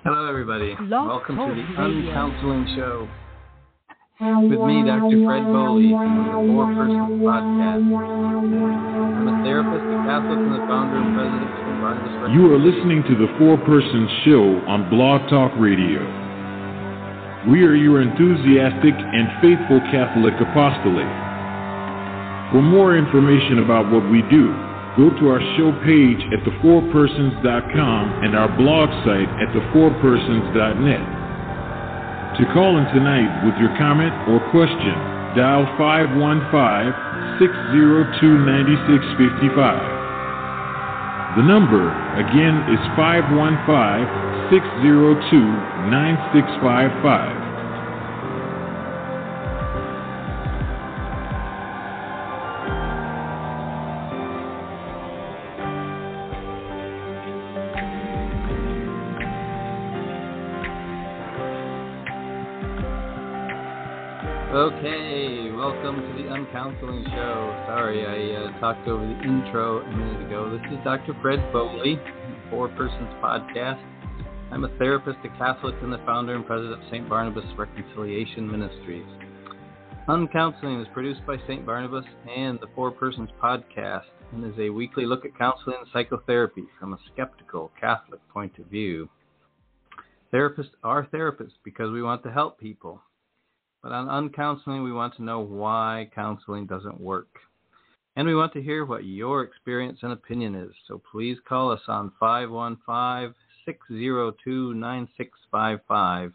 Hello, everybody. Blog Welcome to the Uncounseling Show with me, Dr. Fred Boley, from the Four Persons Podcast. I'm a therapist, a Catholic, and the founder and president of St. Barnabas. You are listening to the Four Persons Show on Blog Talk Radio. We are your enthusiastic and faithful Catholic apostolate. For more information about what we do, go to our show page at thefourpersons.com and our blog site at thefourpersons.net. To call in tonight with your comment or question, dial 515 602 9655. The number, again, is 515 602 9655. Uncounseling Show. Sorry, I uh, talked over the intro a minute ago. This is Dr. Fred Boley, Four Persons Podcast. I'm a therapist, a Catholic, and the founder and president of St. Barnabas Reconciliation Ministries. Uncounseling is produced by St. Barnabas and the Four Persons Podcast and is a weekly look at counseling and psychotherapy from a skeptical Catholic point of view. Therapists are therapists because we want to help people. But on uncounseling, we want to know why counseling doesn't work. And we want to hear what your experience and opinion is. So please call us on 515 602 9655.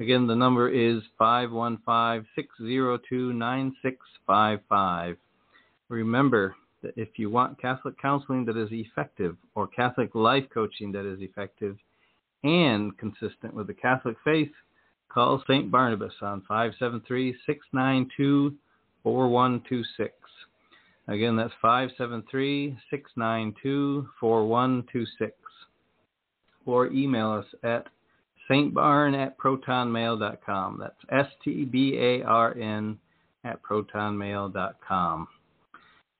Again, the number is 515 602 9655. Remember that if you want Catholic counseling that is effective or Catholic life coaching that is effective and consistent with the Catholic faith, Call St. Barnabas on 573 692 4126. Again, that's 573 692 4126. Or email us at stbarn at protonmail.com. That's S T B A R N at protonmail.com.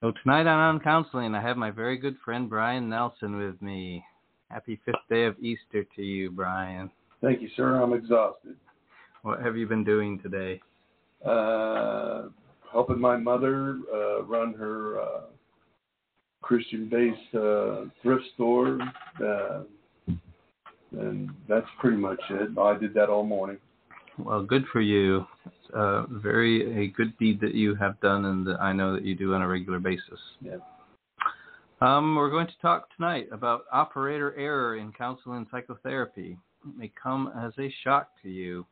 So tonight on Uncounseling, I have my very good friend Bryan Nelson with me. Happy fifth day of Easter to you, Bryan. Thank you, sir. I'm exhausted. What have you been doing today? Uh, helping my mother uh, run her uh, Christian-based uh, thrift store, uh, and that's pretty much it. I did that all morning. Well, good for you. It's uh, very a good deed that you have done, and that I know that you do on a regular basis. Yeah. Um, we're going to talk tonight about operator error in counseling psychotherapy. It may come as a shock to you.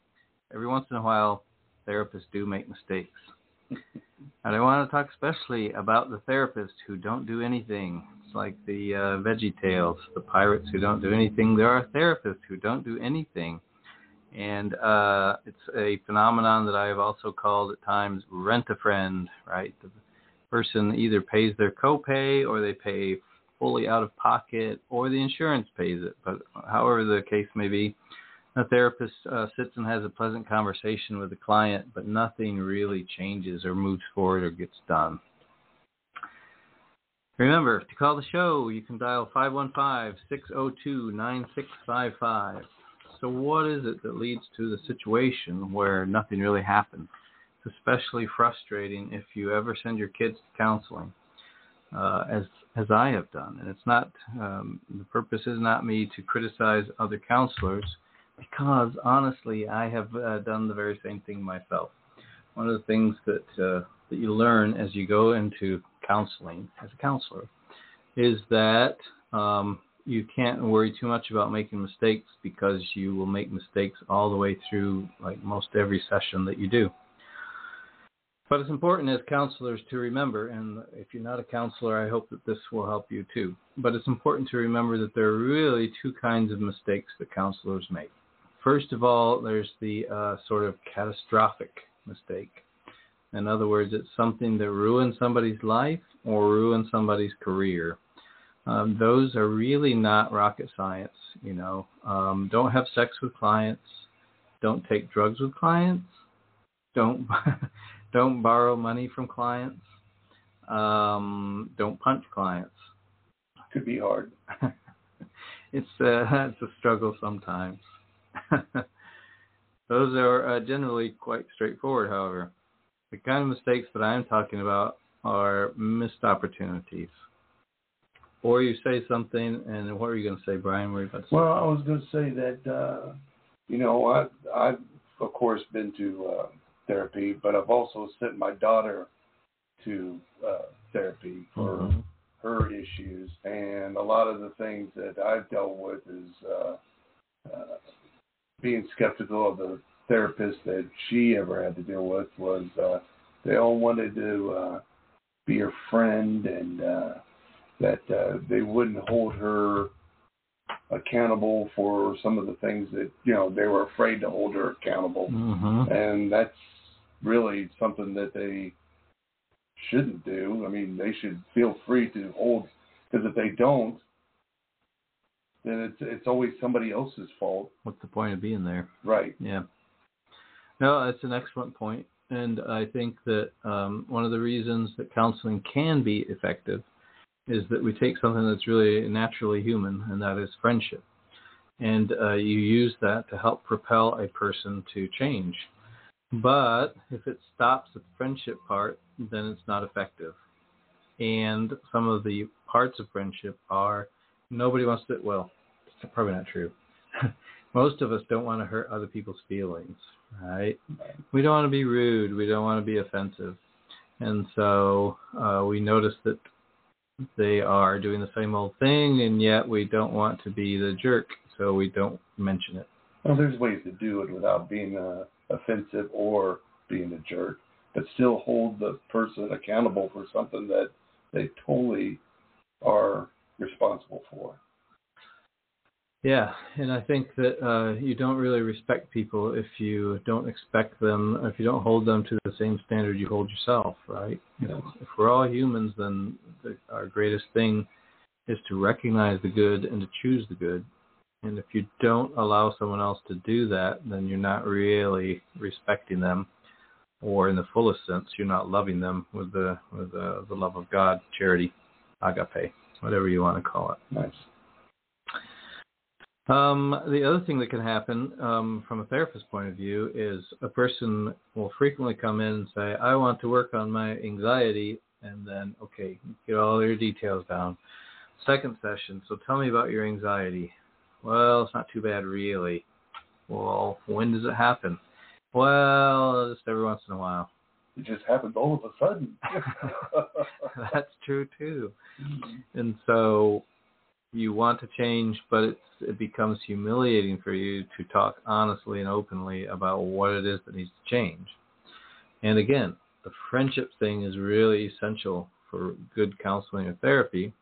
Every once in a while, therapists do make mistakes. and I want to talk especially about the therapists who don't do anything. It's like the uh, Veggie Tales, the pirates who don't do anything. There are therapists who don't do anything. And uh, it's a phenomenon that I have also called at times rent a friend, right? The person either pays their copay or they pay fully out of pocket or the insurance pays it. But however the case may be, a therapist uh, sits and has a pleasant conversation with the client, but nothing really changes or moves forward or gets done. Remember, to call the show, you can dial 515 602 9655. So, what is it that leads to the situation where nothing really happens? It's especially frustrating if you ever send your kids to counseling, uh, as as I have done. And it's not um, the purpose is not me to criticize other counselors, because honestly, I have uh, done the very same thing myself. One of the things that uh, that you learn as you go into counseling as a counselor is that um, you can't worry too much about making mistakes because you will make mistakes all the way through like most every session that you do. But it's important as counselors to remember, and if you're not a counselor, I hope that this will help you too. But it's important to remember that there are really two kinds of mistakes that counselors make. First of all, there's the uh, sort of catastrophic mistake. In other words, it's something that ruins somebody's life or ruins somebody's career. Um, those are really not rocket science. You know, um, don't have sex with clients. Don't take drugs with clients. Don't don't borrow money from clients. Um, don't punch clients. Could be hard. it's uh, it's a struggle sometimes. Those are uh, generally quite straightforward, however. The kind of mistakes that I'm talking about are missed opportunities. Or you say something, and what are you going to say, Bryan? About? Well, I was going to say that, uh, you know, I, I've, of course, been to uh, therapy, but I've also sent my daughter to uh, therapy for Mhm. her issues. And a lot of the things that I've dealt with is uh, uh, being skeptical of the therapist that she ever had to deal with was uh, they all wanted to uh, be her friend and uh, that uh, they wouldn't hold her accountable for some of the things that you know they were afraid to hold her accountable Mhm. and that's really something that they shouldn't do. I mean, they should feel free to hold because if they don't, then it's it's always somebody else's fault, What's the point of being there? right? Yeah. No, that's an excellent point, and I think that um, one of the reasons that counseling can be effective is that we take something that's really naturally human, and that is friendship, and uh, you use that to help propel a person to change. But if it stops at the friendship part, then it's not effective. And some of the parts of friendship are nobody wants to. Well, it's probably not true. Most of us don't want to hurt other people's feelings, right? We don't want to be rude. We don't want to be offensive. And so uh, we notice that they are doing the same old thing, and yet we don't want to be the jerk, so we don't mention it. Well, there's ways to do it without being uh, offensive or being a jerk, but still hold the person accountable for something that they totally are responsible for. Yeah, and I think that uh, you don't really respect people if you don't expect them, if you don't hold them to the same standard you hold yourself, right? You know, if we're all humans, then the, our greatest thing is to recognize the good and to choose the good. And if you don't allow someone else to do that, then you're not really respecting them, or in the fullest sense, you're not loving them with the with the, the love of God, charity, agape, whatever you want to call it. Nice. Um, the other thing that can happen um, from a therapist's point of view is a person will frequently come in and say, I want to work on my anxiety, and then, okay, get all your details down. Second session, so tell me about your anxiety. Well, it's not too bad, really. Well, when does it happen? Well, just every once in a while. It just happens all of a sudden. That's true, too. Mm-hmm. And so you want to change, but it's, it becomes humiliating for you to talk honestly and openly about what it is that needs to change. And again, the friendship thing is really essential for good counseling or therapy.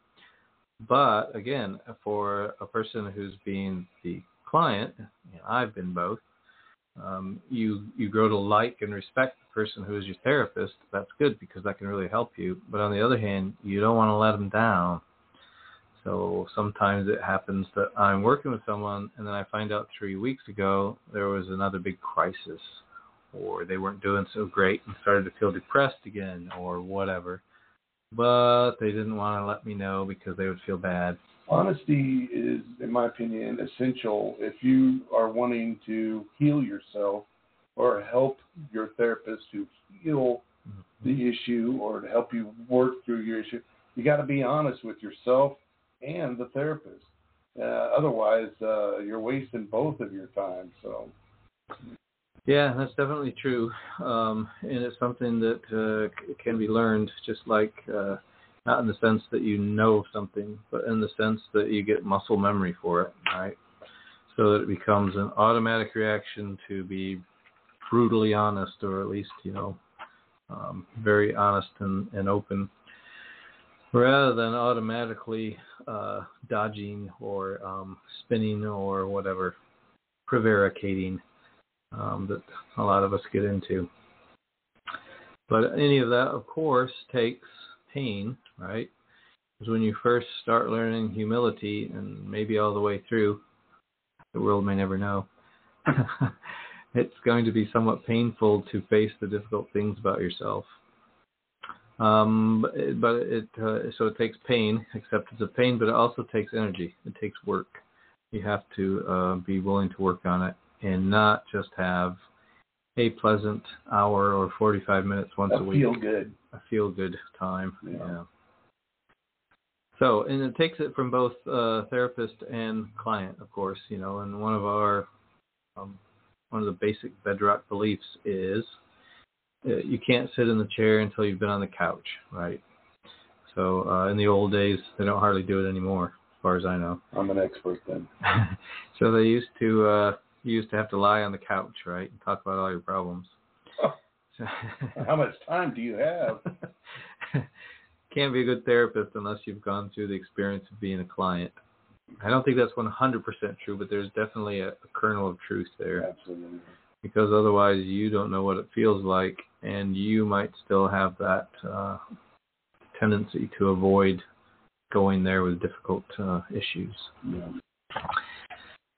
But again, for a person who's being the client, you know, I've been both. Um, you you grow to like and respect the person who is your therapist. That's good because that can really help you. But on the other hand, you don't want to let them down. So sometimes it happens that I'm working with someone and then I find out three weeks ago there was another big crisis or they weren't doing so great and started to feel depressed again or whatever. But they didn't want to let me know because they would feel bad. Honesty is, in my opinion, essential if you are wanting to heal yourself or help your therapist to heal the issue or to help you work through your issue. You got to be honest with yourself and the therapist. Uh, otherwise, uh, you're wasting both of your time. So, Yeah, that's definitely true, um, and it's something that uh, c- can be learned. Just like uh, not in the sense that you know something, but in the sense that you get muscle memory for it, right? So that it becomes an automatic reaction to be brutally honest, or at least you know um, very honest and, and open, rather than automatically uh, dodging or um, spinning or whatever, prevaricating um, that a lot of us get into. But any of that, of course, takes pain, right? Because when you first start learning humility, and maybe all the way through, the world may never know. it's going to be somewhat painful to face the difficult things about yourself. Um, but it, but it uh, so it takes pain, acceptance of pain, but it also takes energy. It takes work. You have to uh, be willing to work on it and not just have a pleasant hour or 45 minutes once a a week. feel good. A feel good time. Yeah. yeah. So, and it takes it from both uh, therapist and client, of course, you know, and one of our, um, one of the basic bedrock beliefs is uh, you can't sit in the chair until you've been on the couch, right? So, uh, in the old days, they don't hardly do it anymore, as far as I know. I'm an expert then. so they used to, uh, you used to have to lie on the couch, right, and talk about all your problems. Oh. How much time do you have? can't be a good therapist unless you've gone through the experience of being a client. I don't think that's 100% true, but there's definitely a, a kernel of truth there. Absolutely. Because otherwise, you don't know what it feels like, and you might still have that uh, tendency to avoid going there with difficult uh, issues. Yeah.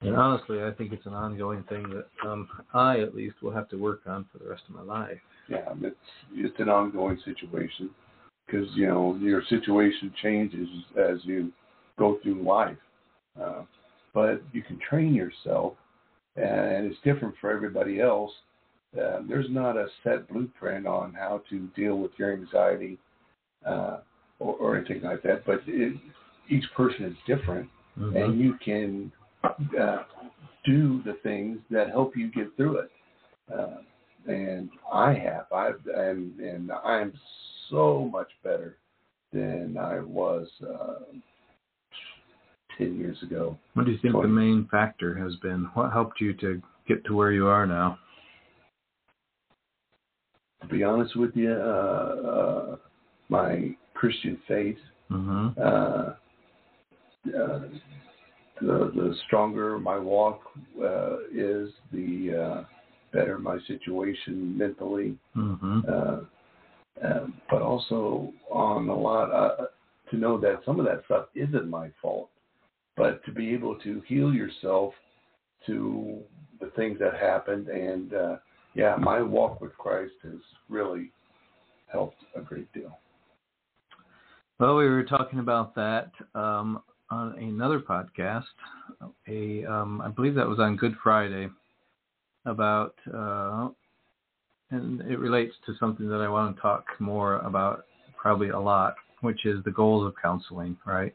And honestly, I think it's an ongoing thing that um, I, at least, will have to work on for the rest of my life. Yeah, it's it's an ongoing situation because you know your situation changes as you go through life. Uh, but you can train yourself, and it's different for everybody else. Uh, there's not a set blueprint on how to deal with your anxiety uh, or, or anything like that. But it, each person is different, Mm-hmm. and you can uh, do the things that help you get through it. Uh, and I have, I've, and and I'm so much better than I was uh, ten years ago. What do you think the main factor has been? What helped you to get to where you are now? To be honest with you, uh, uh, my Christian faith, Mm-hmm. uh, uh, the the stronger my walk uh, is, the uh, better my situation mentally. Mm-hmm. Um, but also on a lot uh, to know that some of that stuff isn't my fault, but to be able to heal yourself to the things that happened, and uh, yeah, my walk with Christ has really helped a great deal. Well, we were talking about that um, on another podcast. A, um, I believe that was on Good Friday, about, uh, and it relates to something that I want to talk more about, probably a lot, which is the goals of counseling. Right.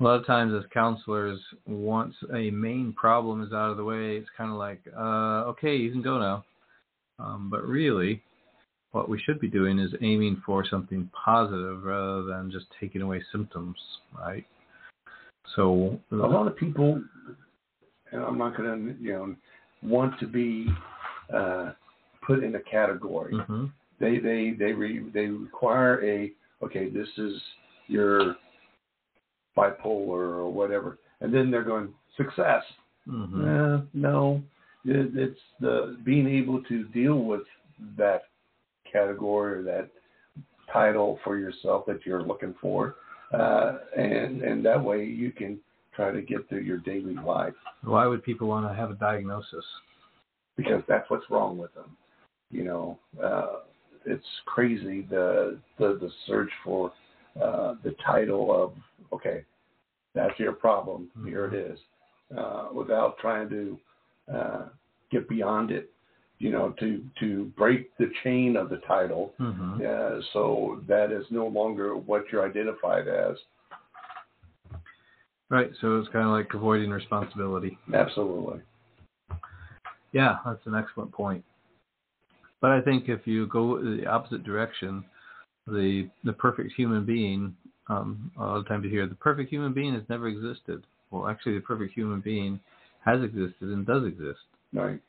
A lot of times, as counselors, once a main problem is out of the way, it's kind of like, uh, okay, you can go now. Um, but really, what we should be doing is aiming for something positive rather than just taking away symptoms, right? So A lot of people, and I'm not going to, you know, want to be uh, put in a category. hmm they they they re, they require a okay this is your bipolar or whatever and then they're going success hmm Eh, no it, it's the being able to deal with that category or that title for yourself that you're looking for uh, and and that way you can try to get through your daily life Why would people want to have a diagnosis? because that's what's wrong with them. You know, uh, it's crazy the the, the search for uh, the title of okay, that's your problem. Here it is, uh, without trying to uh, get beyond it. You know, to to break the chain of the title, hmm uh, so that is no longer what you're identified as. Right. So it's kind of like avoiding responsibility. Absolutely. Yeah, that's an excellent point. But I think if you go the opposite direction, the the perfect human being, um, a lot of times you hear the perfect human being has never existed. Well, actually, the perfect human being has existed and does exist. Right.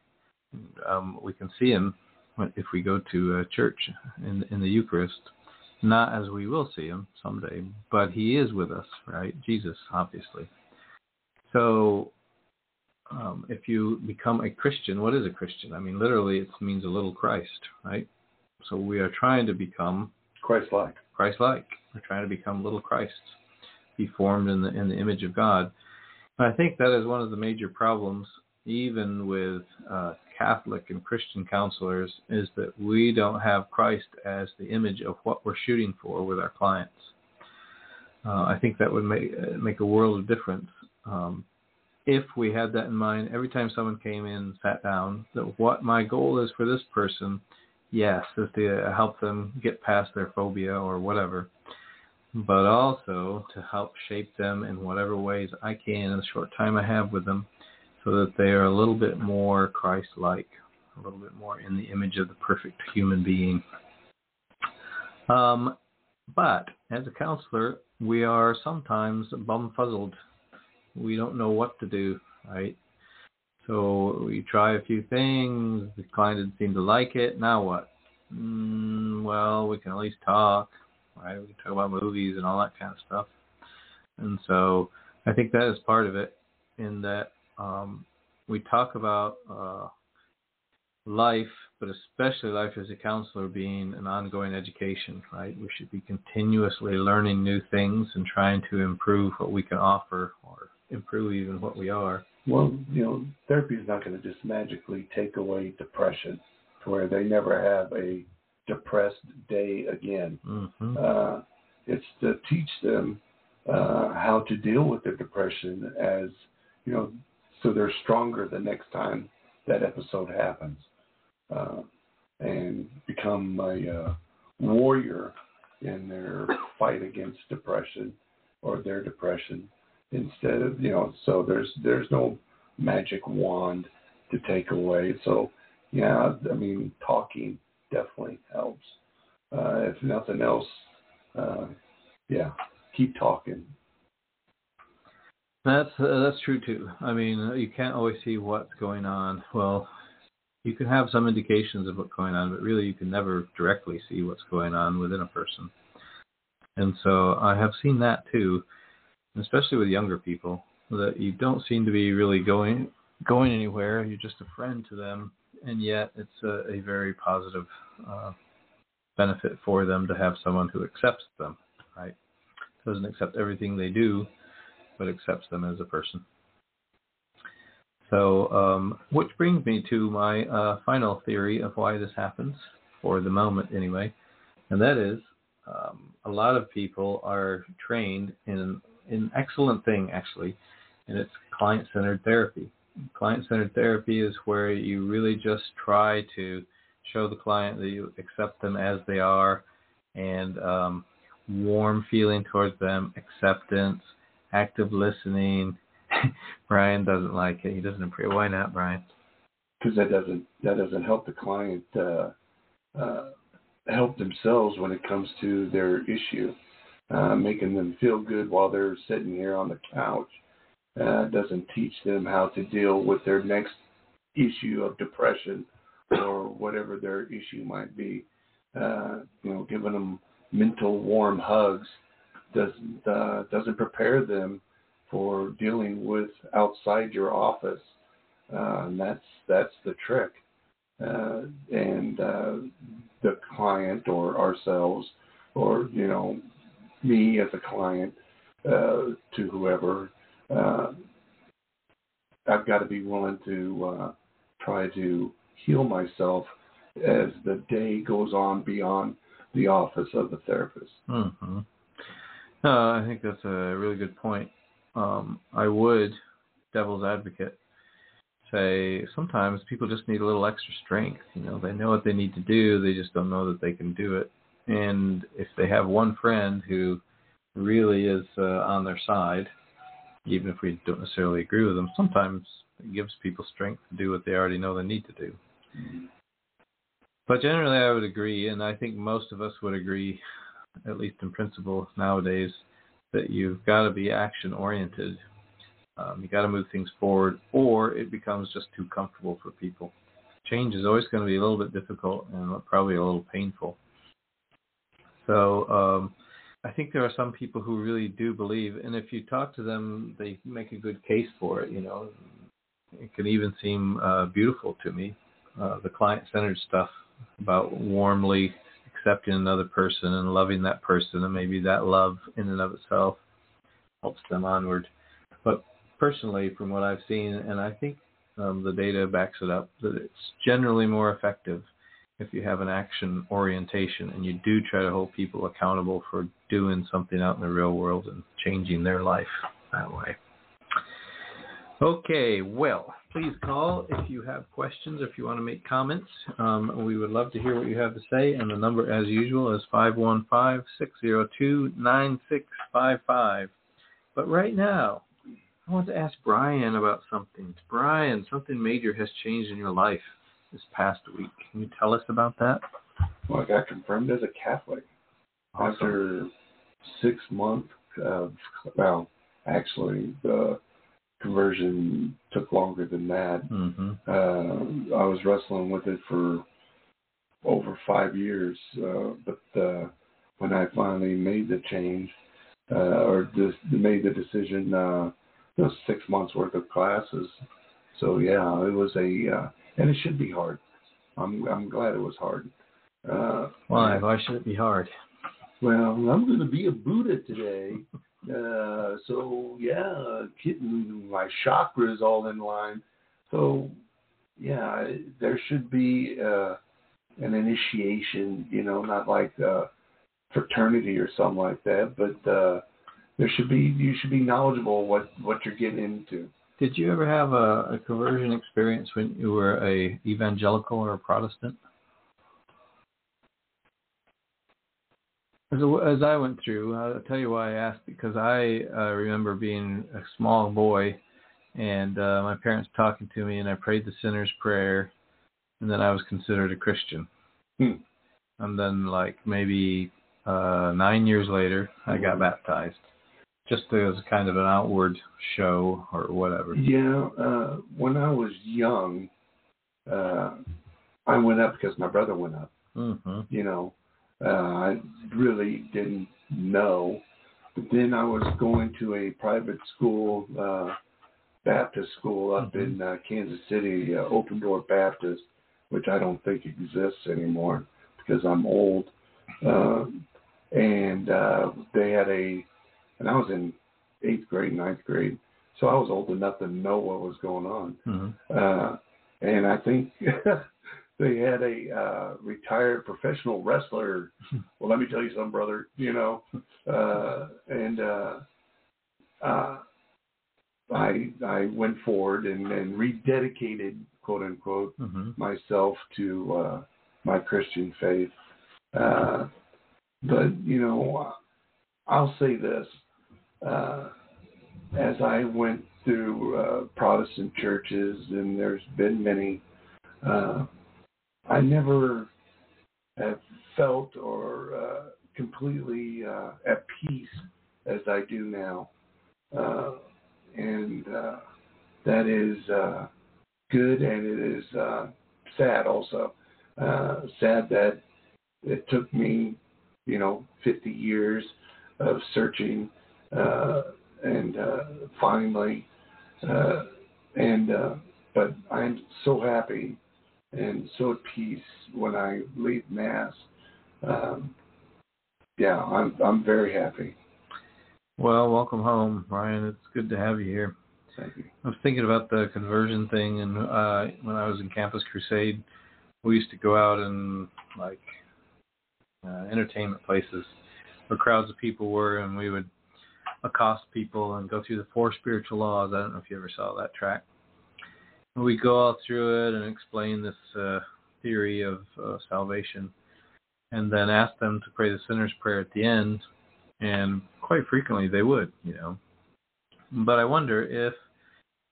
Um, we can see him if we go to church in in the Eucharist, not as we will see him someday, but he is with us, right? Jesus, obviously. So um, if you become a Christian, what is a Christian? I mean, literally, it means a little Christ, right? So we are trying to become Christ-like. Christ-like. We're trying to become little Christs, be formed in the in the image of God. And I think that is one of the major problems, even with uh, Catholic and Christian counselors, is that we don't have Christ as the image of what we're shooting for with our clients. Uh, I think that would make uh, make a world of difference. Um, if we had that in mind every time someone came in and sat down, that what my goal is for this person, yes, is to help them get past their phobia or whatever, but also to help shape them in whatever ways I can in the short time I have with them so that they are a little bit more Christ like, a little bit more in the image of the perfect human being. Um, but as a counselor, we are sometimes bumfuzzled. We don't know what to do, right? So we try a few things. The client didn't seem to like it. Now what? Mm, well, we can at least talk, right? We can talk about movies and all that kind of stuff. And so I think that is part of it in that um, we talk about uh, life, but especially life as a counselor being an ongoing education, right? We should be continuously learning new things and trying to improve what we can offer or improve even what we are. Well, you know, therapy is not going to just magically take away depression to where they never have a depressed day again. Mm-hmm. Uh, it's to teach them uh, how to deal with their depression as, you know, so they're stronger the next time that episode happens uh, and become a uh, warrior in their fight against depression or their depression instead of you know so there's there's no magic wand to take away so yeah i mean talking definitely helps uh, if nothing else uh, yeah keep talking that's uh, that's true too. I mean, you can't always see what's going on. Well, you can have some indications of what's going on, but really you can never directly see what's going on within a person. And so I have seen that too, especially with younger people, that you don't seem to be really going going anywhere. You're just a friend to them, and yet it's a, a very positive uh, benefit for them to have someone who accepts them. Right? Doesn't accept everything they do, but accepts them as a person. So, um, which brings me to my uh, final theory of why this happens, for the moment anyway, and that is um, a lot of people are trained in an excellent thing actually, and it's client-centered therapy. Client-centered therapy is where you really just try to show the client that you accept them as they are, and um, warm feeling towards them, acceptance, active listening, Bryan doesn't like it. He doesn't approve. Why not, Bryan? Because that doesn't that doesn't help the client uh, uh, help themselves when it comes to their issue. Uh, making them feel good while they're sitting here on the couch uh, doesn't teach them how to deal with their next issue of depression or whatever their issue might be. Uh, you know, giving them mental warm hugs doesn't uh, doesn't prepare them for dealing with outside your office. Uh, and that's that's the trick. Uh, and uh, the client or ourselves or you know me as a client uh, to whoever uh, I've got to be willing to uh, try to heal myself as the day goes on beyond the office of the therapist. Mm-hmm. I think that's a really good point um, I would, devil's advocate, say sometimes people just need a little extra strength. You know, they know what they need to do, they just don't know that they can do it. And if they have one friend who really is uh, on their side, even if we don't necessarily agree with them, sometimes it gives people strength to do what they already know they need to do. But generally, I would agree, and I think most of us would agree, at least in principle nowadays, that you've got to be action oriented. Um, you got to move things forward, or it becomes just too comfortable for people. Change is always going to be a little bit difficult and probably a little painful. So um, I think there are some people who really do believe, and if you talk to them, they make a good case for it. You know, it can even seem uh, beautiful to me. Uh, the client-centered stuff about warmly accepting another person and loving that person, and maybe that love in and of itself helps them onward. But personally, from what I've seen, and I think um, the data backs it up, that it's generally more effective if you have an action orientation and you do try to hold people accountable for doing something out in the real world and changing their life that way. Okay, well, please call if you have questions, if you want to make comments. Um, we would love to hear what you have to say, and the number, as usual, is 515 602 9655. But right now, I want to ask Bryan about something. Bryan, something major has changed in your life this past week. Can you tell us about that? Well, I got confirmed as a Catholic Awesome. after six months of, well, actually, the conversion took longer than that. Mm-hmm. Uh, I was wrestling with it for over five years, uh, but uh, when I finally made the change uh, or just made the decision, uh, it was six months worth of classes. So yeah, it was a, uh, and it should be hard. I'm I'm glad it was hard. Uh, Why? Why should it be hard? well, I'm going to be a Buddha today. Uh, so yeah, getting my chakras all in line. So yeah, there should be uh, an initiation. You know, not like uh, fraternity or something like that, but uh, there should be you should be knowledgeable what what you're getting into. Did you ever have a, a conversion experience when you were a evangelical or a Protestant? As, as I went through, I'll tell you why I asked because I uh, remember being a small boy and uh, my parents talking to me, and I prayed the sinner's prayer, and then I was considered a Christian. Hmm. And then, like maybe uh, nine years later, I got baptized, just as kind of an outward show or whatever. Yeah, uh, when I was young, uh, I went up because my brother went up. hmm you know, uh, I really didn't know. But then I was going to a private school, uh, Baptist school up Mhm. in uh, Kansas City, uh, Open Door Baptist, which I don't think exists anymore because I'm old. Um, and uh, they had a, and I was in eighth grade, ninth grade, so I was old enough to know what was going on. hmm Uh, and I think they had a uh, retired professional wrestler. Well, let me tell you something, brother. You know, uh, and uh, uh, I I went forward and, and rededicated, quote unquote, hmm myself to uh, my Christian faith. Uh, but you know, I'll say this: uh, as I went through uh, Protestant churches, and there's been many, uh, I never have felt or uh, completely uh, at peace as I do now, uh, and uh, that is uh, good, and it is uh, sad also. Uh, sad that it took me, you know, 50 years of searching, and uh, finally, uh, and uh, but I'm so happy and so at peace when I leave mass. Um, yeah, I'm I'm very happy. Well, welcome home, Bryan. It's good to have you here. Thank you. I was thinking about the conversion thing, and uh, when I was in Campus Crusade, we used to go out and like uh, entertainment places where crowds of people were, and we would accost people and go through the four spiritual laws. I don't know if you ever saw that track. We go all through it and explain this uh, theory of uh, salvation, and then ask them to pray the sinner's prayer at the end. And quite frequently they would, you know. But I wonder if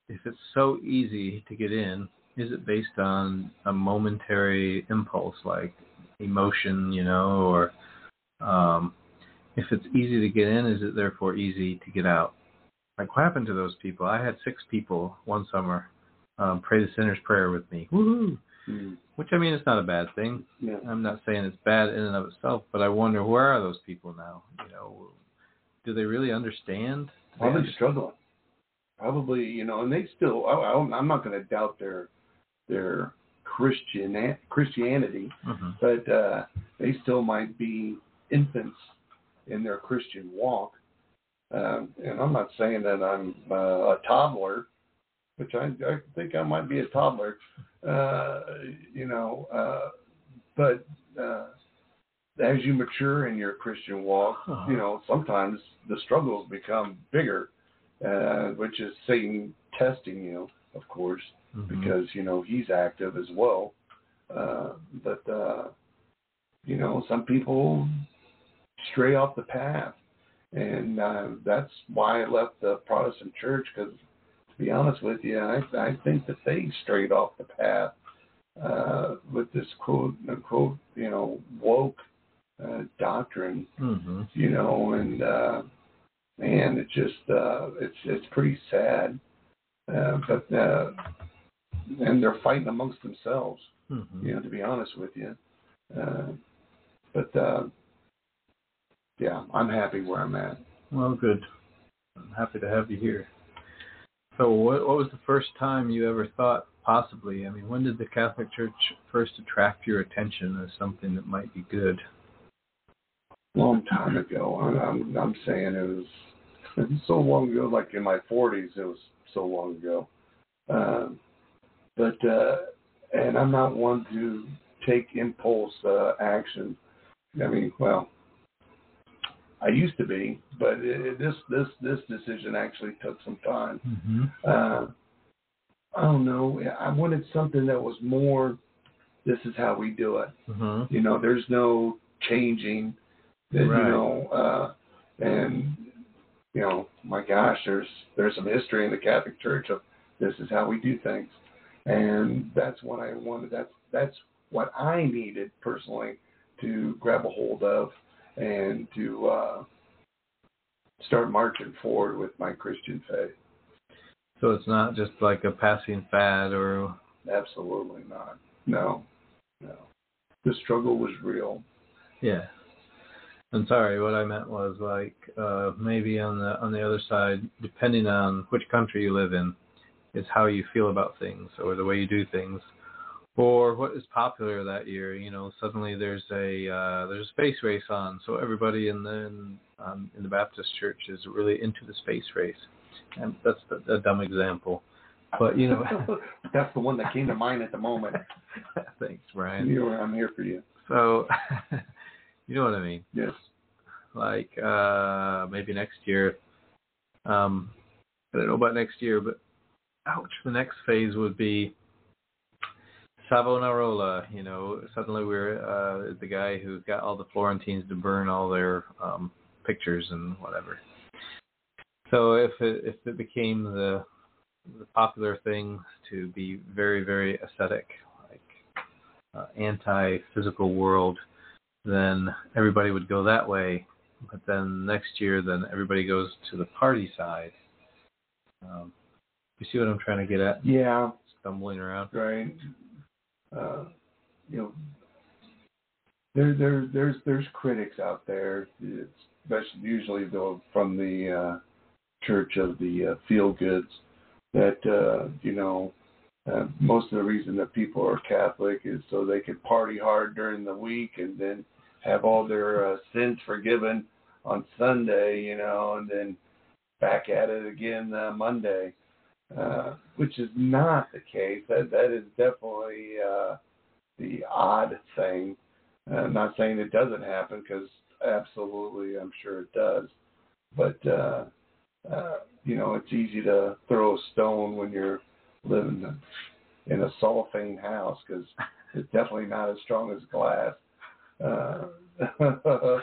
if it's so easy to get in, is it based on a momentary impulse like emotion, you know, or um, if it's easy to get in, is it therefore easy to get out? Like what happened to those people? I had six people one summer um, pray the sinner's prayer with me. Woohoo! Mm, Which I mean, it's not a bad thing. yeah. I'm not saying it's bad in and of itself, but I wonder where are those people now? You know, do they really understand? Probably understand? struggling. Probably, you know, and they still. I, I'm not going to doubt their their Christian Christianity, Mhm. but uh, they still might be infants in their Christian walk. Um, and I'm not saying that I'm uh, a toddler, which I, I think I might be a toddler. Uh, you know, uh, but uh, as you mature in your Christian walk, Uh-huh. you know, sometimes the struggles become bigger uh, which is Satan testing you, of course, Mhm. because you know he's active as well. Uh, but uh, you know, some people stray off the path, and uh, that's why I left the Protestant church. Because to be honest with you, I, I think that they strayed off the path uh, with this quote unquote, you know, woke uh, doctrine Mhm. you know, and uh, man, it's just uh, it's it's pretty sad. Uh, but uh, and they're fighting amongst themselves, Mhm. you know, to be honest with you. Uh, but uh, yeah, I'm happy where I'm at. Well, good. I'm happy to have you here. So, what, what was the first time you ever thought possibly? I mean, when did the Catholic Church first attract your attention as something that might be good? long time ago. I'm I'm, I'm saying it was so long ago, like in my 40s. It was so long ago. Um, but uh, and I'm not one to take impulse uh, action. I mean, well, I used to be, but it, this this this decision actually took some time. Mm-hmm. Uh, I don't know. I wanted something that was more. This is how we do it. Mm-hmm. You know, there's no changing. That, Right. You know, uh, and you know, my gosh, there's there's some history in the Catholic Church of this is how we do things, and that's what I wanted. That's that's what I needed personally to grab a hold of and to uh, start marching forward with my Christian faith. So it's not just like a passing fad, or Absolutely not. No, no. The struggle was real. yeah. I'm sorry. What I meant was like uh, maybe on the on the other side, depending on which country you live in, is how you feel about things or the way you do things, or what is popular that year. You know, suddenly there's a uh, there's a space race on, so everybody in the in, um, in the Baptist church is really into the space race, and that's a, a dumb example, but you know. That's the one that came to mind at the moment. Thanks, Bryan. You know, I'm here for you. So, you know what I mean? Yes. Like uh maybe next year. Um, I don't know about next year, but ouch, the next phase would be Savonarola. You know, suddenly we're uh, the guy who got all the Florentines to burn all their um, pictures and whatever. So if it if it became the the popular thing to be very very ascetic, like uh, anti-physical world, then everybody would go that way. But then next year, then everybody goes to the party side. Um, you see what I'm trying to get at? Yeah. Stumbling around. Right. Uh, you know, there, there, there's, there's critics out there, especially usually though from the uh, church of the uh, feel goods, that uh, you know, uh, most of the reason that people are Catholic is so they can party hard during the week and then have all their uh, sins forgiven on Sunday, you know, and then back at it again uh, Monday, uh, which is not the case. That that is definitely uh, the odd thing. Uh, I'm not saying it doesn't happen because absolutely, I'm sure it does. But uh, uh, you know, it's easy to throw a stone when you're living in a cellophane house because it's definitely not as strong as glass. Uh,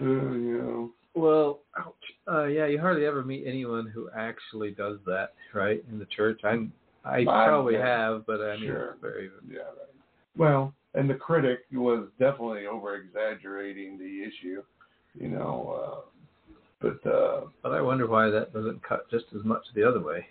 you know. Well, ouch. Uh, yeah, you hardly ever meet anyone who actually does that, right? In the church, I'm. I I'm- probably yeah. have, but I mean, Sure. very. Yeah, right. Well, and the critic was definitely over exaggerating the issue, you know. Uh, but uh, But I wonder why that doesn't cut just as much the other way.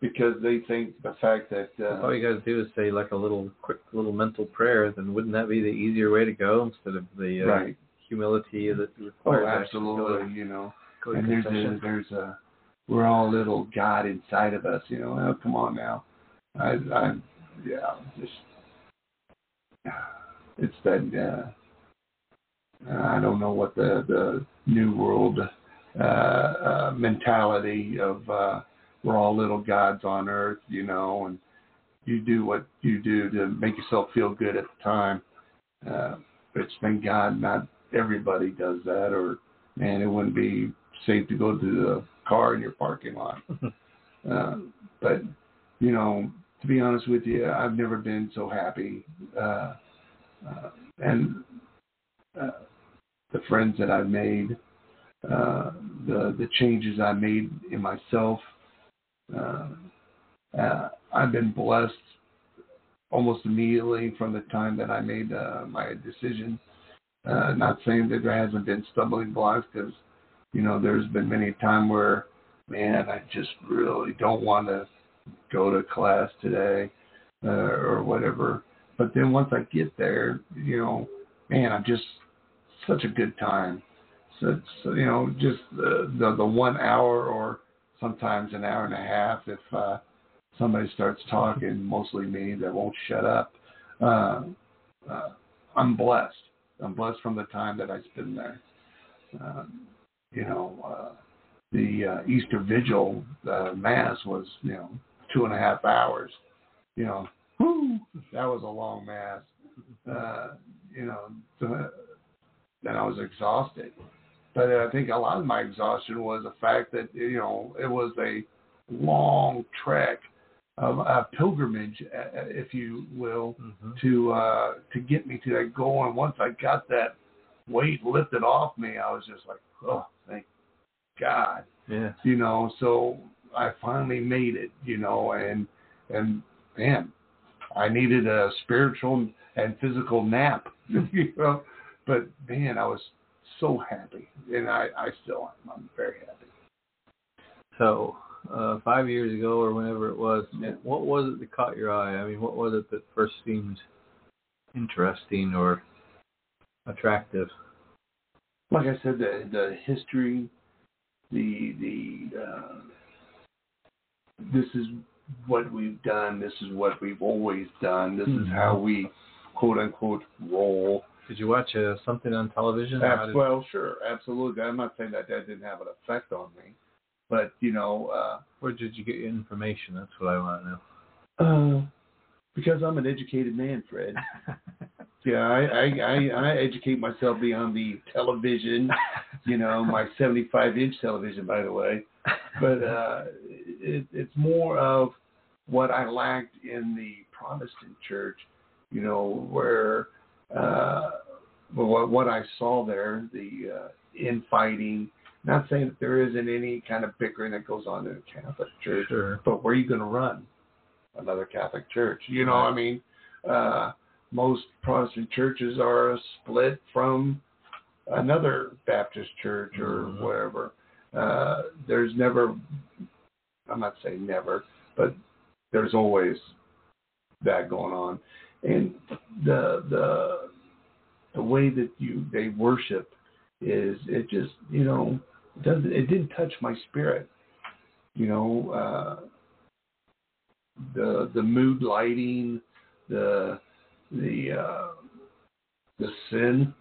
because they think the fact that If all uh, you got to do is say like a little quick little mental prayer, then wouldn't that be the easier way to go instead of the uh, right, humility that oh, requires actually absolutely, you know. Go to, go to and there's a there's a we're all a little God inside of us, you know. Oh, come on now, I I yeah, just it's that uh, I don't know what the the new world uh, uh, mentality of uh, we're all little gods on earth, you know, and you do what you do to make yourself feel good at the time. Uh, but thank God, not everybody does that, or man, it wouldn't be safe to go to the car in your parking lot. uh, but you know, to be honest with you, I've never been so happy. Uh, uh, and uh, the friends that I've made, uh, the the changes I made in myself. Uh, uh, I've been blessed almost immediately from the time that I made uh, my decision. Uh, not saying that there hasn't been stumbling blocks because, you know, there's been many a time where, man, I just really don't want to go to class today uh, or whatever. But then once I get there, you know, man, I'm just such a good time. So, so you know, just the, the the one hour or sometimes an hour and a half if uh, somebody starts talking, mostly me, that won't shut up. Uh, uh, I'm blessed. I'm blessed from the time that I spend there. Um, you know, uh, the uh, Easter Vigil uh, Mass was, you know, two and a half hours. You know, whoo, that was a long Mass. Uh, you know, then I was exhausted. But I think a lot of my exhaustion was the fact that, you know, it was a long trek of a pilgrimage, uh, uh, if you will, mm-hmm. to uh, to get me to that goal. And once I got that weight lifted off me, I was just like, oh, thank God. Yeah. You know, so I finally made it. You know, and and man, I needed a spiritual and physical nap. you know, but man, I was so happy, and I I still am. I'm very happy. So uh, five years ago or whenever it was, yeah. what was it that caught your eye? I mean, what was it that first seemed interesting or attractive? Like I said, the the history, the the uh, this is what we've done. This is what we've always done. This mm-hmm. is how we quote unquote roll. Did you watch uh, something on television? Ab- well, sure, absolutely. I'm not saying that that didn't have an effect on me. But you know, uh, where did you get your information? That's what I want to know. Uh, because I'm an educated man, Fred. yeah, I, I I I educate myself beyond the television. You know, my 75 inch television, by the way. But uh, it, it's more of what I lacked in the Protestant church. You know, where uh, what what I saw there, the uh, infighting not saying that there isn't any kind of bickering that goes on in a Catholic church, sure. but where are you going to run another Catholic church? You know, I mean, uh, most Protestant churches are split from another Baptist church or mm-hmm. whatever. Uh, there's never, I'm not saying never, but there's always that going on, and the the the way that you they worship is it just you know doesn't it didn't touch my spirit. You know, uh, the the mood lighting, the the uh, the sin,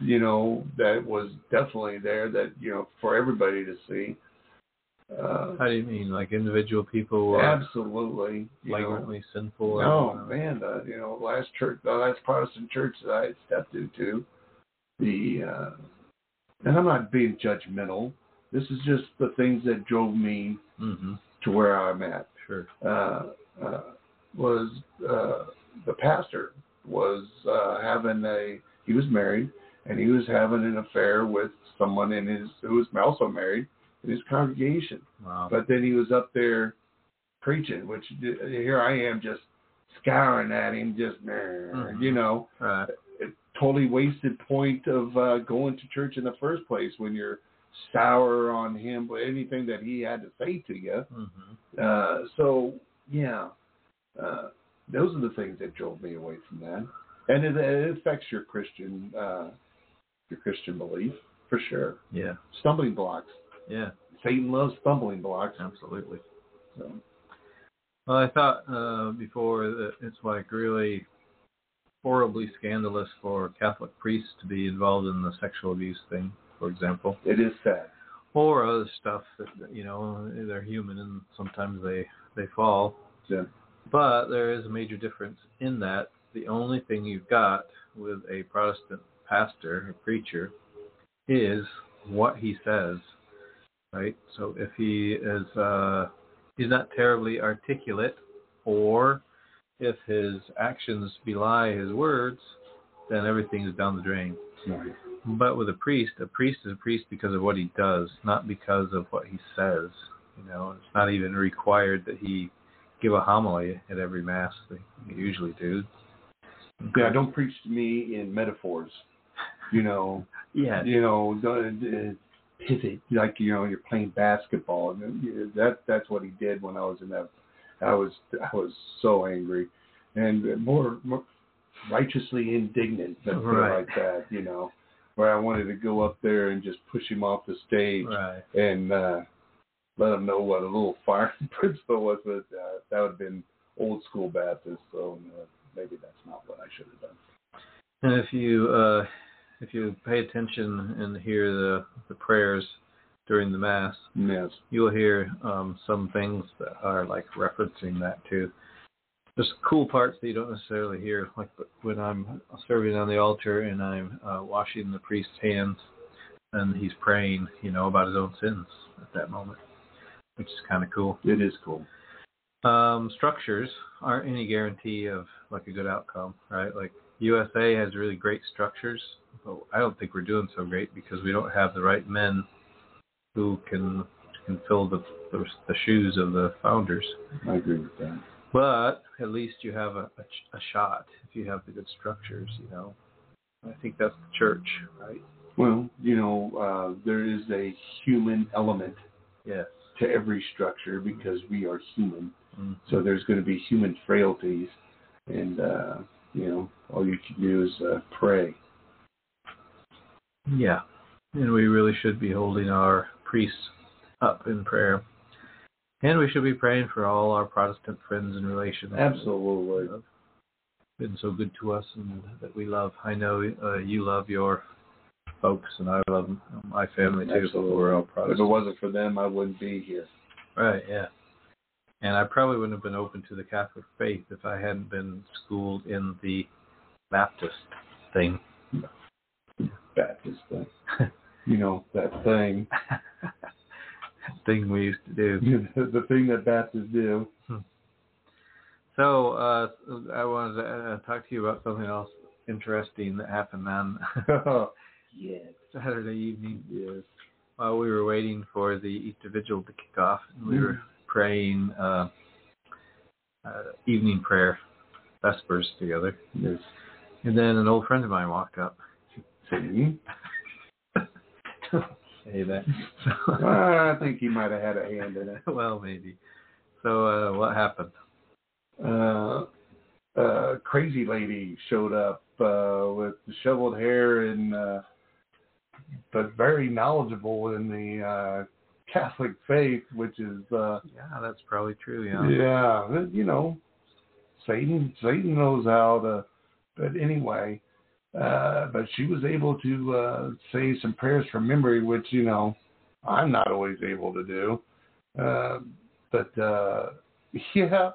you know, that was definitely there. That you know, for everybody to see. Uh, How do you mean, like individual people? Were absolutely, flagrantly know, sinful. No, man, the you know last church, the last Protestant church that I stepped into, the uh, and I'm not being judgmental. This is just the things that drove me mm-hmm. to where I'm at. Sure. Uh, uh, was uh, the pastor was uh, having a he was married and he was having an affair with someone in his who was also married in his congregation. Wow. But then he was up there preaching, which here I am just scouring at him, just mm-hmm. you know. Right totally wasted point of uh, going to church in the first place when you're sour on him, but anything that he had to say to you. Mm-hmm. Uh, so yeah, uh, those are the things that drove me away from that, and it, it affects your Christian uh, your Christian belief for sure. Yeah, stumbling blocks. Yeah, Satan loves stumbling blocks. Absolutely. So. Well, I thought uh, before that it's like really horribly scandalous for Catholic priests to be involved in the sexual abuse thing, for example. It is sad. Or other stuff that you know they're human and sometimes they they fall. Yeah. But there is a major difference in that the only thing you've got with a Protestant pastor, a preacher, is what he says. right? So if he is uh, he's not terribly articulate, or if his actions belie his words, then everything is down the drain. Right. But with a priest, a priest is a priest because of what he does, not because of what he says. You know, it's not even required that he give a homily at every mass. They usually do. Yeah, don't preach to me in metaphors. You know, Yeah. you know, don't, uh, pivot like you know you're playing basketball. And that that's what he did when I was in that. I was I was so angry, and more, more righteously indignant. Put Right. like that. You know, where I wanted to go up there and just push him off the stage Right. and uh, let him know what a little fire principle was. But uh, that would have been old school Baptist, so uh, maybe that's not what I should have done. And if you uh, if you pay attention and hear the the prayers during the mass, Yes. you'll hear um, some things that are like referencing that too. There's cool parts that you don't necessarily hear, like when I'm serving on the altar and I'm uh, washing the priest's hands, and he's praying, you know, about his own sins at that moment, which is kind of cool. It is cool. Um, structures aren't any guarantee of like a good outcome, right? Like USA has really great structures, but I don't think we're doing so great because we don't have the right men who can can fill the the, the shoes of the founders. I agree with that. But at least you have a, a, a shot if you have the good structures, you know. I think that's the church, right? Well, you know, uh, there is a human element Yes. to every structure because we are human. Mm. So there's going to be human frailties, and uh, you know, all you can do is uh, pray. Yeah. And we really should be holding our priests up in prayer. And we should be praying for all our Protestant friends and relations. Absolutely. that have Been so good to us and that we love. I know uh, you love your folks, and I love my family too. Absolutely. We're all Protestant. If it wasn't for them, I wouldn't be here. Right, yeah. And I probably wouldn't have been open to the Catholic faith if I hadn't been schooled in the Baptist thing. Baptist thing. You know that thing. thing we used to do. the thing that Baptists do. So uh, I wanted to uh, talk to you about something else interesting that happened on yes. Saturday evening Yes. while we were waiting for the Easter Vigil to kick off. And we were praying uh, uh, evening prayer, Vespers together. Yes. And then an old friend of mine walked up. See? Say that. I think he might have had a hand in it. well, maybe. So uh, what happened? uh, uh, crazy lady showed up uh, with disheveled hair and uh, but very knowledgeable in the uh, Catholic faith, which is uh, Yeah, that's probably true. Yeah. yeah, you know, Satan Satan knows how to. But anyway, uh, but she was able to uh, say some prayers from memory, which you know I'm not always able to do. Uh, but uh, yeah,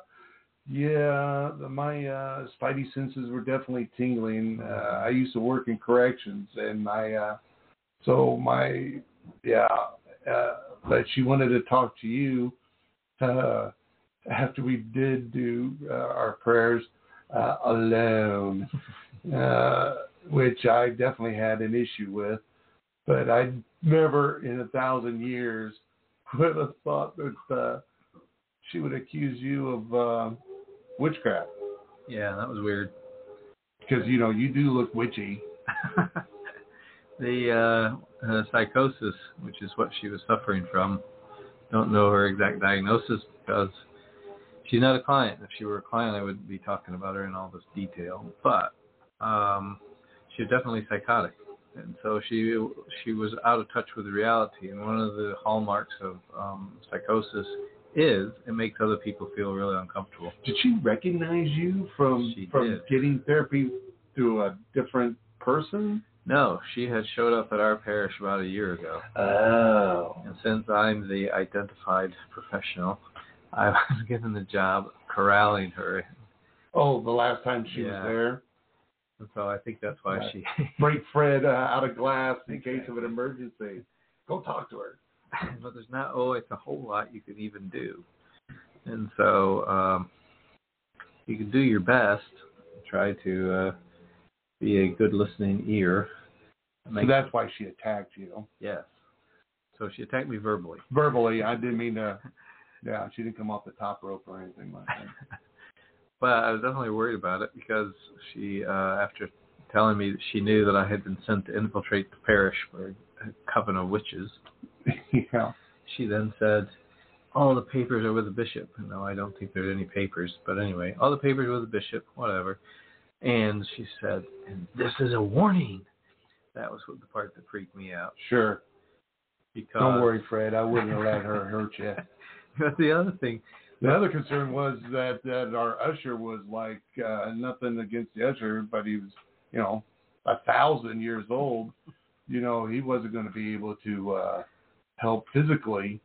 yeah, my uh, spidey senses were definitely tingling. Uh, I used to work in corrections, and I uh, so my yeah. Uh, but she wanted to talk to you uh, after we did do uh, our prayers uh, alone, uh, which I definitely had an issue with. But I never in a thousand years would have thought that uh, she would accuse you of uh, witchcraft Yeah, that was weird. because you know you do look witchy. the uh, uh, psychosis, which is what she was suffering from, don't know her exact diagnosis because she's not a client. If she were a client, I would be talking about her in all this detail. But um, she was definitely psychotic, and so she she was out of touch with reality. And one of the hallmarks of um, psychosis is it makes other people feel really uncomfortable. Did she recognize you from She from did. getting therapy through a different person? No, she had showed up at our parish about a year ago. Oh. And since I'm the identified professional, I was given the job of corralling her. Oh, the last time she Yeah. was there. And so I think that's why Right. she. Break Fred uh, out of glass in case of an emergency. Go talk to her. but there's not always a whole lot you can even do. And so um, you can do your best, try to uh, be a good listening ear. So that's why she attacked you. Yes. So she attacked me verbally. Verbally, I didn't mean to. Yeah, she didn't come off the top rope or anything like that. but I was definitely worried about it because she, uh, after telling me that she knew that I had been sent to infiltrate the parish for a coven of witches, yeah. she then said, all the papers are with the bishop. No, I don't think there's any papers, but anyway, all the papers are with the bishop, whatever. And she said, and this is a warning. That was what the part that freaked me out. Sure. Because Don't worry, Fred. I wouldn't have let her hurt you. But the other thing, The other concern was that that our usher was like uh, nothing against the usher, but he was, you know, a thousand years old. You know, he wasn't going to be able to uh, help physically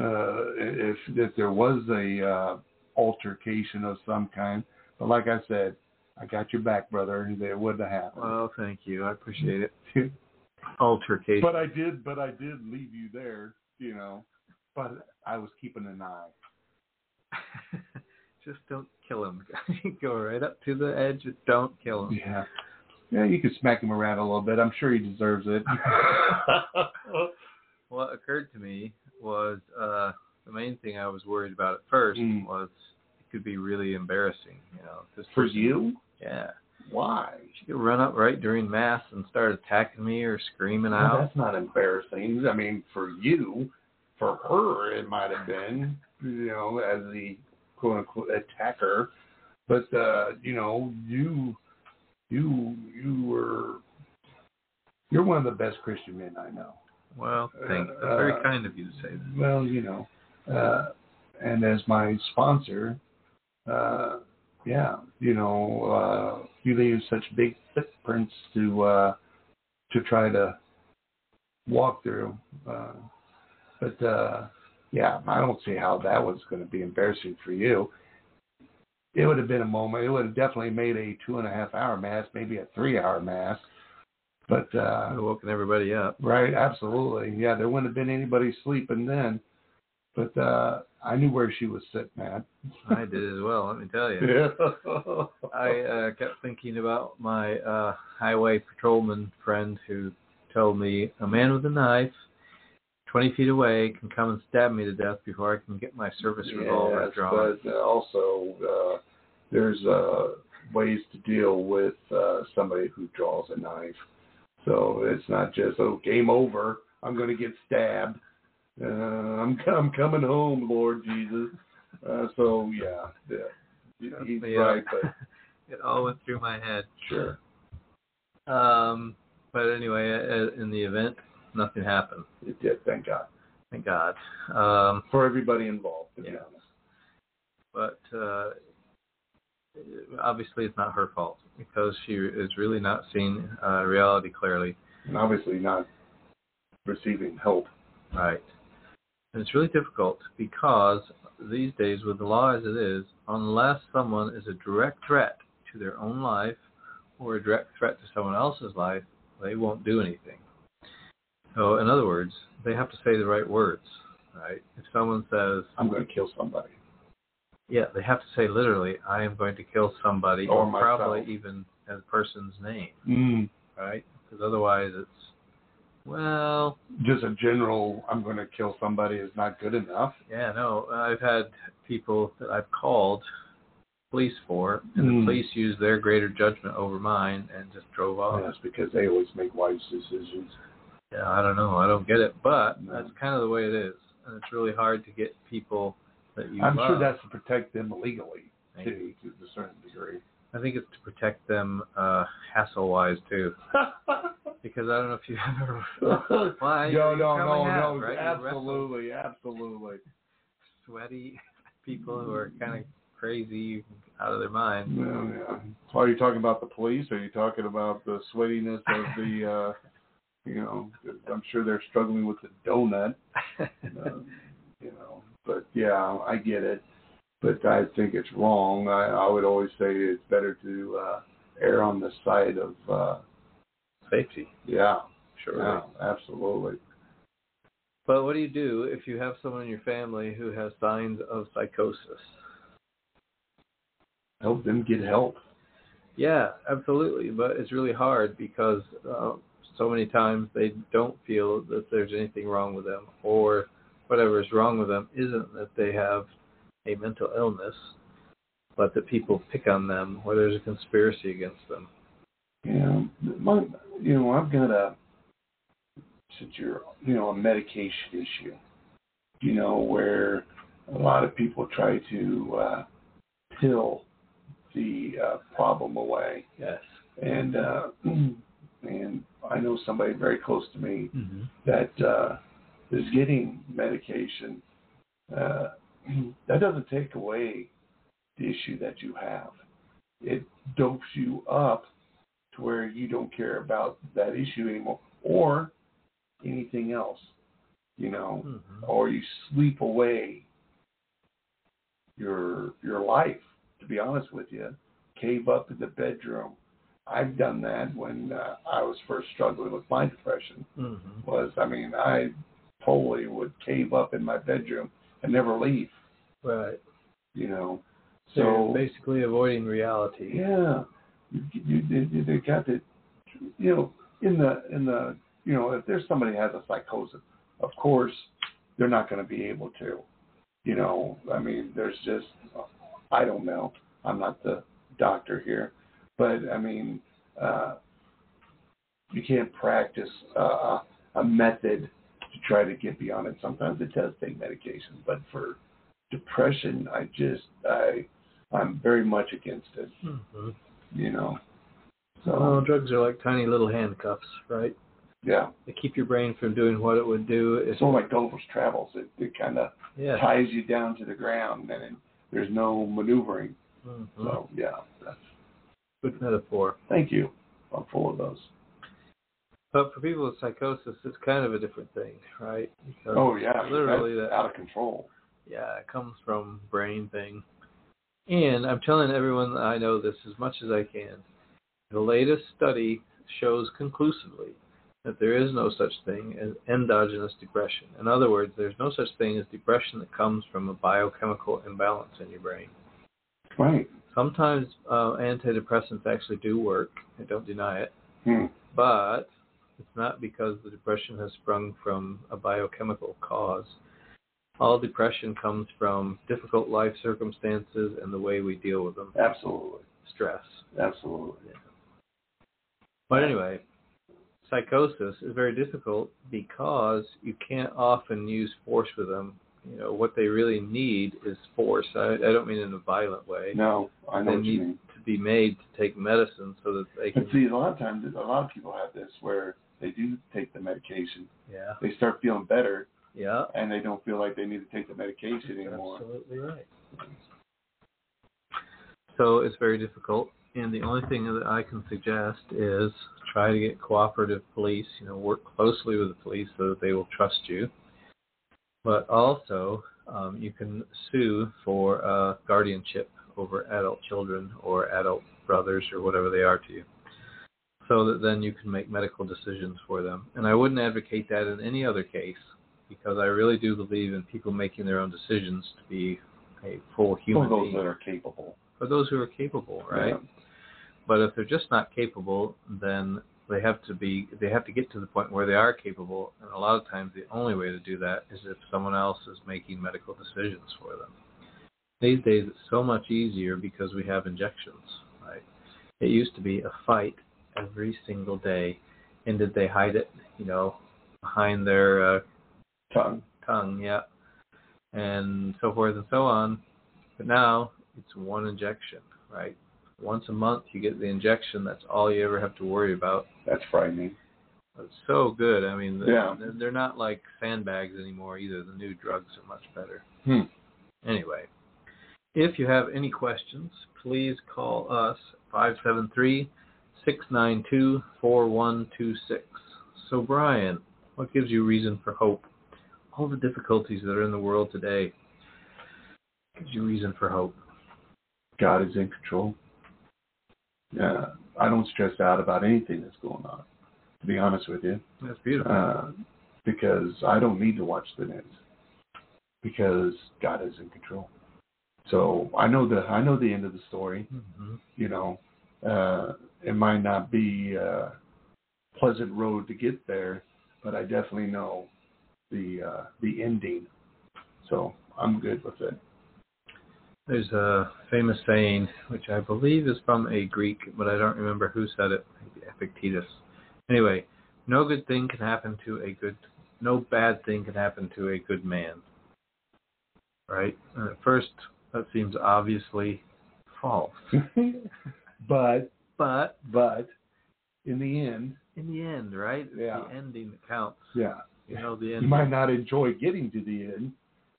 uh, if if there was a uh, altercation of some kind. But like I said, I got your back, brother. It wouldn't have happened. well, thank you, I appreciate it. Altercation. but I did, but I did leave you there. You know, but I was keeping an eye. Just don't kill him. Go right up to the edge. Just don't kill him. Yeah. Yeah, you could smack him around a little bit. I'm sure he deserves it. What occurred to me was uh, the main thing I was worried about at first Mm. was it could be really embarrassing. You know, this For person- you? Yeah. Why? She could run up right during mass and start attacking me or screaming Well, out. that's not embarrassing. I mean, for you, for her, it might have been, you know, as the quote unquote attacker. But uh, you know, you, you, you were, you're one of the best Christian men I know. Well, thanks. That's very Uh, kind of you to say that. Well, you know, uh, and as my sponsor, uh, yeah, you know, uh, you leave such big footprints to uh, to try to walk through. Uh, but uh, yeah, I don't see how that was going to be embarrassing for you. It would have been a moment. It would have definitely made a two and a half hour mass, maybe a three hour mass. But uh, woken everybody up. Right, absolutely. Yeah, there wouldn't have been anybody sleeping then. But uh I knew where she was sitting at. I did as well, let me tell you. Yeah. I uh, kept thinking about my uh, highway patrolman friend who told me a man with a knife, 20 feet away, can come and stab me to death before I can get my service revolver Yes, drawn. but uh, also uh there's uh ways to deal with uh somebody who draws a knife. So it's not just oh game over, I'm going to get stabbed. Uh, I'm I'm coming home, Lord Jesus. Uh, so yeah, yeah, he's Yeah. right, but it all went through my head. sure. Um, but anyway, uh, in the event, nothing happened. It did, thank God. Thank God. Um, For everybody involved, to be Yeah. honest. but uh, obviously, it's not her fault because she is really not seeing uh, reality clearly. And obviously not receiving help. Right. And it's really difficult because these days, with the law as it is, unless someone is a direct threat to their own life or a direct threat to someone else's life, they won't do anything. So, in other words, they have to say the right words, right? If someone says, I'm going to kill somebody. yeah, they have to say literally, I am going to kill somebody, Or or probably even a person's name, Mm. right? Because otherwise it's, well, Just a general, I'm going to kill somebody is not good enough. Yeah, no, I've had people that I've called police for, and Mm. the police used their greater judgment over mine and just drove off. Yes, because they always make wise decisions. Yeah, I don't know, I don't get it, but that's kind of the way it is, and it's really hard to get people that you I'm love. sure that's to protect them legally, too, to a certain degree. I think it's to protect them uh, hassle-wise too, because I don't know if you have ever Why, no, no, no, no, right? Absolutely, absolutely. sweaty people who are kind of crazy, out of their mind. Yeah, yeah. So are you talking about the police? Or are you talking about the sweatiness of the, uh, you know, I'm sure they're struggling with the donut, uh, you know. But yeah, I get it. But I think it's wrong. I, I would always say it's better to uh, err on the side of, uh, Safety, yeah, sure. yeah, absolutely. But what do you do if you have someone in your family who has signs of psychosis? Help them get help. Yeah, absolutely. But it's really hard because uh, so many times they don't feel that there's anything wrong with them, or whatever is wrong with them isn't that they have a mental illness, but that people pick on them or there's a conspiracy against them. Yeah, my, you know, I've got a since you're you know a medication issue, you know, where a lot of people try to uh, pill the uh, problem away, Yes. and uh, and I know somebody very close to me Mm-hmm. that uh, is getting medication. Uh, that doesn't take away the issue that you have. It dopes you up to where you don't care about that issue anymore or anything else, you know, Mm-hmm. or you sleep away your your life. To be honest with you, cave up in the bedroom. I've done that when uh, I was first struggling with my depression Mm-hmm. was I mean I totally would cave up in my bedroom and never leave, Right. you know. So So basically avoiding reality. yeah, you, you, they, they got to, you know, in the in the you know if there's somebody has a psychosis, of course they're not going to be able to, you know. I mean, there's just I don't know. I'm not the doctor here, but I mean, uh, you can't practice uh, a method to try to get beyond it. Sometimes it does take medication, but for depression, I just I I'm very much against it. Mm-hmm. You know, so Well, drugs are like tiny little handcuffs, right? yeah, They keep your brain from doing what it would do. If, it's of like Gulliver's Travels. It, it kind of yeah. ties you down to the ground, and there's no maneuvering. Mhm. So yeah, that's, Good metaphor. thank you. I'm full of those. But for people with psychosis, it's kind of a different thing, right? Because Oh yeah, literally that. out of control. Yeah, it comes from brain thing. And I'm telling everyone that I know this as much as I can. The latest study shows conclusively that there is no such thing as endogenous depression. In other words, there's no such thing as depression that comes from a biochemical imbalance in your brain. Right. Sometimes uh, antidepressants actually do work. I don't deny it. Hmm. But it's not because the depression has sprung from a biochemical cause. All depression comes from difficult life circumstances and the way we deal with them, Absolutely. stress. Absolutely. But anyway, psychosis is very difficult because you can't often use force with them. You know, what they really need is force. I, I don't mean in a violent way. No, I know they what you need mean. to be made to take medicine so that they But can. see, a lot of times, a lot of people have this where they do take the medication, Yeah. they start feeling better, Yeah. and they don't feel like they need to take the medication anymore. Absolutely right. So it's very difficult, and the only thing that I can suggest is try to get cooperative police. You know, work closely with the police so that they will trust you. But also, um, you can sue for uh, guardianship over adult children or adult brothers or whatever they are to you, so that then you can make medical decisions for them. And I wouldn't advocate that in any other case because I really do believe in people making their own decisions to be a full human. For those being. that are capable. For those who are capable, right? Yeah. But if they're just not capable, then they have to be they have to get to the point where they are capable and a lot of times the only way to do that is if someone else is making medical decisions for them. These days it's so much easier because we have injections, right? It used to be a fight every single day. And did they hide it, you know, behind their uh, Tongue. tongue, yeah, and so forth and so on. But now it's one injection, right? Once a month you get the injection. That's all you ever have to worry about. That's frightening. It's so good. I mean, Yeah. they're, they're not like sandbags anymore either. The new drugs are much better. Hmm. Anyway, if you have any questions, please call us 573 692 4126. So, Bryan, what gives you reason for hope? All the difficulties that are in the world today gives you reason for hope. God is in control. Yeah, I don't stress out about anything that's going on. To be honest with you, That's beautiful. uh, because I don't need to watch the news because God is in control. So I know the I know the end of the story. Mm-hmm. You know, uh, it might not be a pleasant road to get there, but I definitely know the uh, the ending. So I'm good with it. There's a famous saying, which I believe is from a Greek, but I don't remember who said it. Maybe Epictetus. Anyway, no good thing can happen to a good, no bad thing can happen to a good man. Right? And at first, that seems obviously false. but But but in the end, in the end, right? It's Yeah. the ending that counts. yeah, You know, the end. you might not enjoy getting to the end,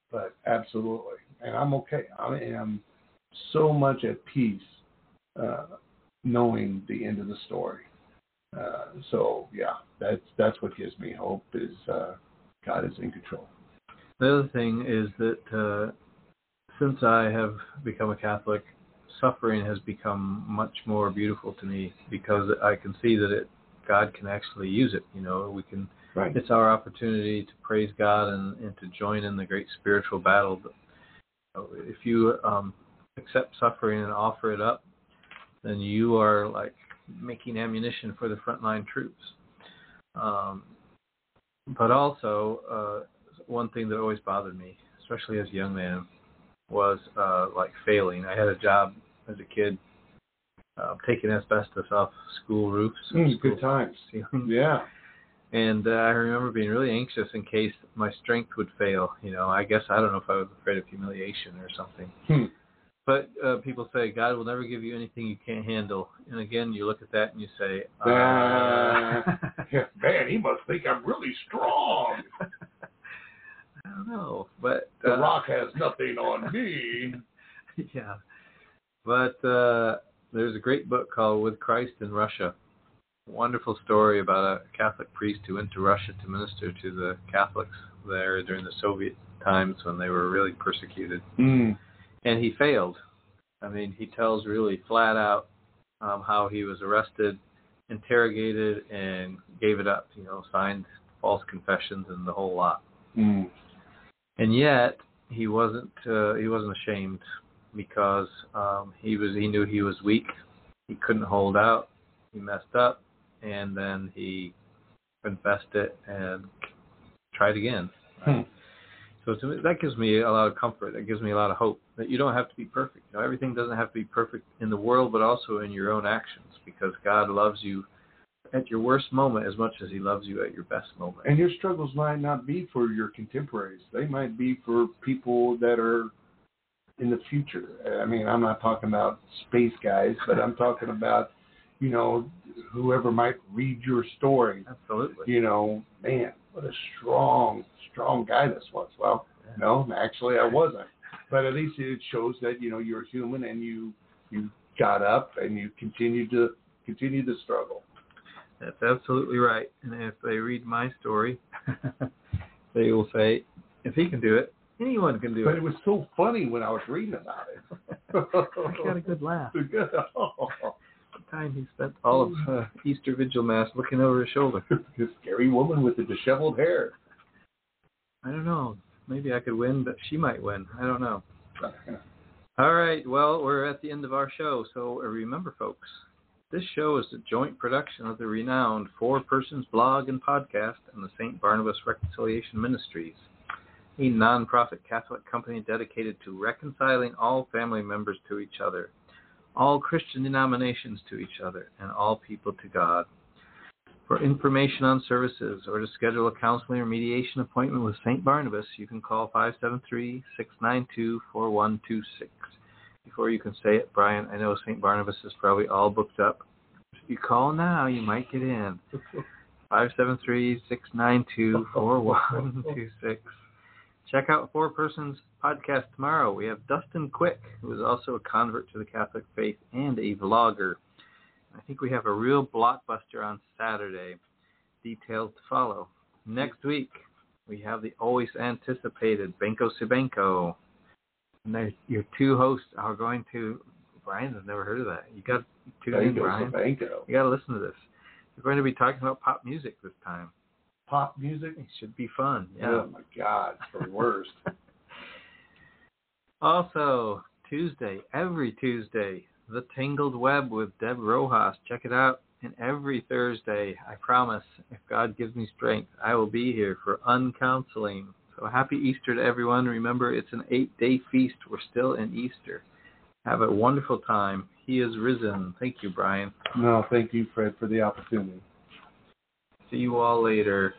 but absolutely, and I'm okay. I am so much at peace uh, knowing the end of the story. Uh, so yeah, that's that's what gives me hope. Is uh, God is in control. The other thing is that uh, since I have become a Catholic, suffering has become much more beautiful to me because I can see that it God can actually use it. You know, we can. Right. It's our opportunity to praise God and, and to join in the great spiritual battle. If you um, accept suffering and offer it up, then you are like making ammunition for the frontline troops. Um, but also, uh, one thing that always bothered me, especially as a young man, was uh, like failing. I had a job as a kid uh, taking asbestos off school roofs, Mm, school good times. ceilings. Yeah. And uh, I remember being really anxious in case my strength would fail. You know, I guess I don't know if I was afraid of humiliation or something. Hmm. But uh, people say God will never give you anything you can't handle. And again, you look at that and you say, uh, Yeah, Man, he must think I'm really strong. I don't know. But The uh, Rock has nothing on me. yeah. But uh, there's a great book called With Christ in Russia. Wonderful story about a Catholic priest who went to Russia to minister to the Catholics there during the Soviet times when they were really persecuted. Mm. And he failed. I mean, he tells really flat out um, how he was arrested, interrogated, and gave it up. You know, signed false confessions and the whole lot. Mm. and yet he wasn't uh, he wasn't ashamed because um, he was he knew he was weak he couldn't hold out he messed up and then he confessed it and tried again Hmm. so to me, that gives me a lot of comfort that gives me a lot of hope that you don't have to be perfect you know everything doesn't have to be perfect in the world but also in your own actions because God loves you at your worst moment as much as he loves you at your best moment And your struggles might not be for your contemporaries. They might be for people that are in the future. I mean, I'm not talking about space guys, but I'm talking about, you know, whoever might read your story. absolutely You know, man, what a strong, strong guy this was. Well, no, actually, I wasn't. But at least it shows that you know you're human and you you got up and you continued to continue to struggle. That's absolutely right. And if they read my story, they will say, if he can do it, anyone can do But it. But it was so funny when I was reading about it. I got a good laugh. Good. The time he spent all of uh, Easter Vigil Mass looking over his shoulder. this scary woman with the disheveled hair. I don't know. Maybe I could win, but she might win. I don't know. All right. Well, we're at the end of our show. So uh, remember, folks, this show is a joint production of the renowned Four Persons blog and podcast and the St. Barnabas Reconciliation Ministries, a nonprofit Catholic company dedicated to reconciling all family members to each other, all Christian denominations to each other, and all people to God. For information on services or to schedule a counseling or mediation appointment with St. Barnabas, you can call 573 692 4126. Before you can say it, Bryan, I know St. Barnabas is probably all booked up. If you call now, you might get in. 573 692 4126. Check out Four Persons podcast tomorrow. We have Dustin Quick, who is also a convert to the Catholic faith and a vlogger. I think we have a real blockbuster on Saturday. Details to follow. Next week, we have the always anticipated Benko Sibenko. And your two hosts are going to. Bryan has never heard of that. You got to tune in, Bryan. Banco. You got to listen to this. We're going to be talking about pop music this time. pop music. It should be fun. Yeah. Oh my God, it's the worst. also, Tuesday, every Tuesday, The Tangled Web with Deb Rojas. Check it out. And every Thursday, I promise, if God gives me strength, I will be here for Uncounseling. So happy Easter to everyone. Remember, it's an eight day feast. We're still in Easter. Have a wonderful time. He is risen. Thank you, Bryan. No, thank you, Fred, for the opportunity. See you all later.